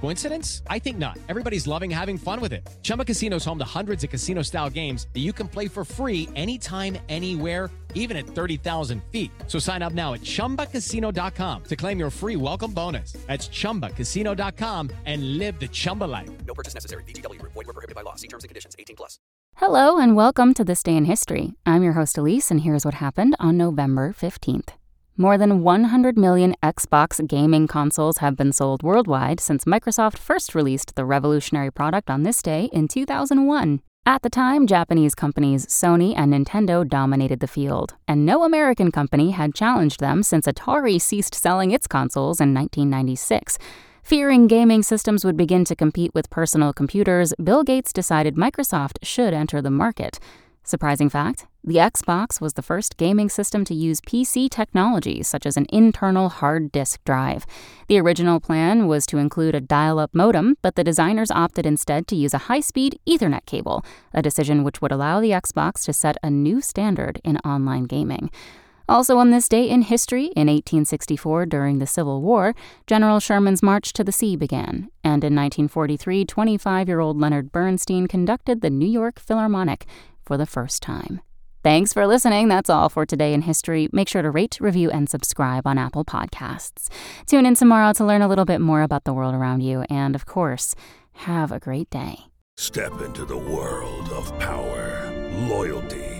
Coincidence? I think not. Everybody's loving having fun with it. Chumba Casino is home to hundreds of casino style games that you can play for free anytime, anywhere, even at 30,000 feet. So sign up now at chumbacasino.com to claim your free welcome bonus. That's chumbacasino.com and live the Chumba life. No purchase necessary. VGW Group. Void were prohibited by law. See terms and conditions. 18 plus. Hello and welcome to This Day in History. I'm your host Elise, and here's what happened on November 15th. More than 100 million Xbox gaming consoles have been sold worldwide since Microsoft first released the revolutionary product on this day in 2001. At the time, Japanese companies Sony and Nintendo dominated the field, and no American company had challenged them since Atari ceased selling its consoles in 1996. Fearing gaming systems would begin to compete with personal computers, Bill Gates decided Microsoft should enter the market. Surprising fact the Xbox was the first gaming system to use PC technology, such as an internal hard disk drive. The original plan was to include a dial up modem, but the designers opted instead to use a high speed Ethernet cable, a decision which would allow the Xbox to set a new standard in online gaming. Also, on this day in history, in 1864, during the Civil War, General Sherman's March to the Sea began, and in 1943, 25 year old Leonard Bernstein conducted the New York Philharmonic for the first time. Thanks for listening. That's all for today in history. Make sure to rate, review, and subscribe on Apple Podcasts. Tune in tomorrow to learn a little bit more about the world around you. And of course, have a great day. Step into the world of power, loyalty,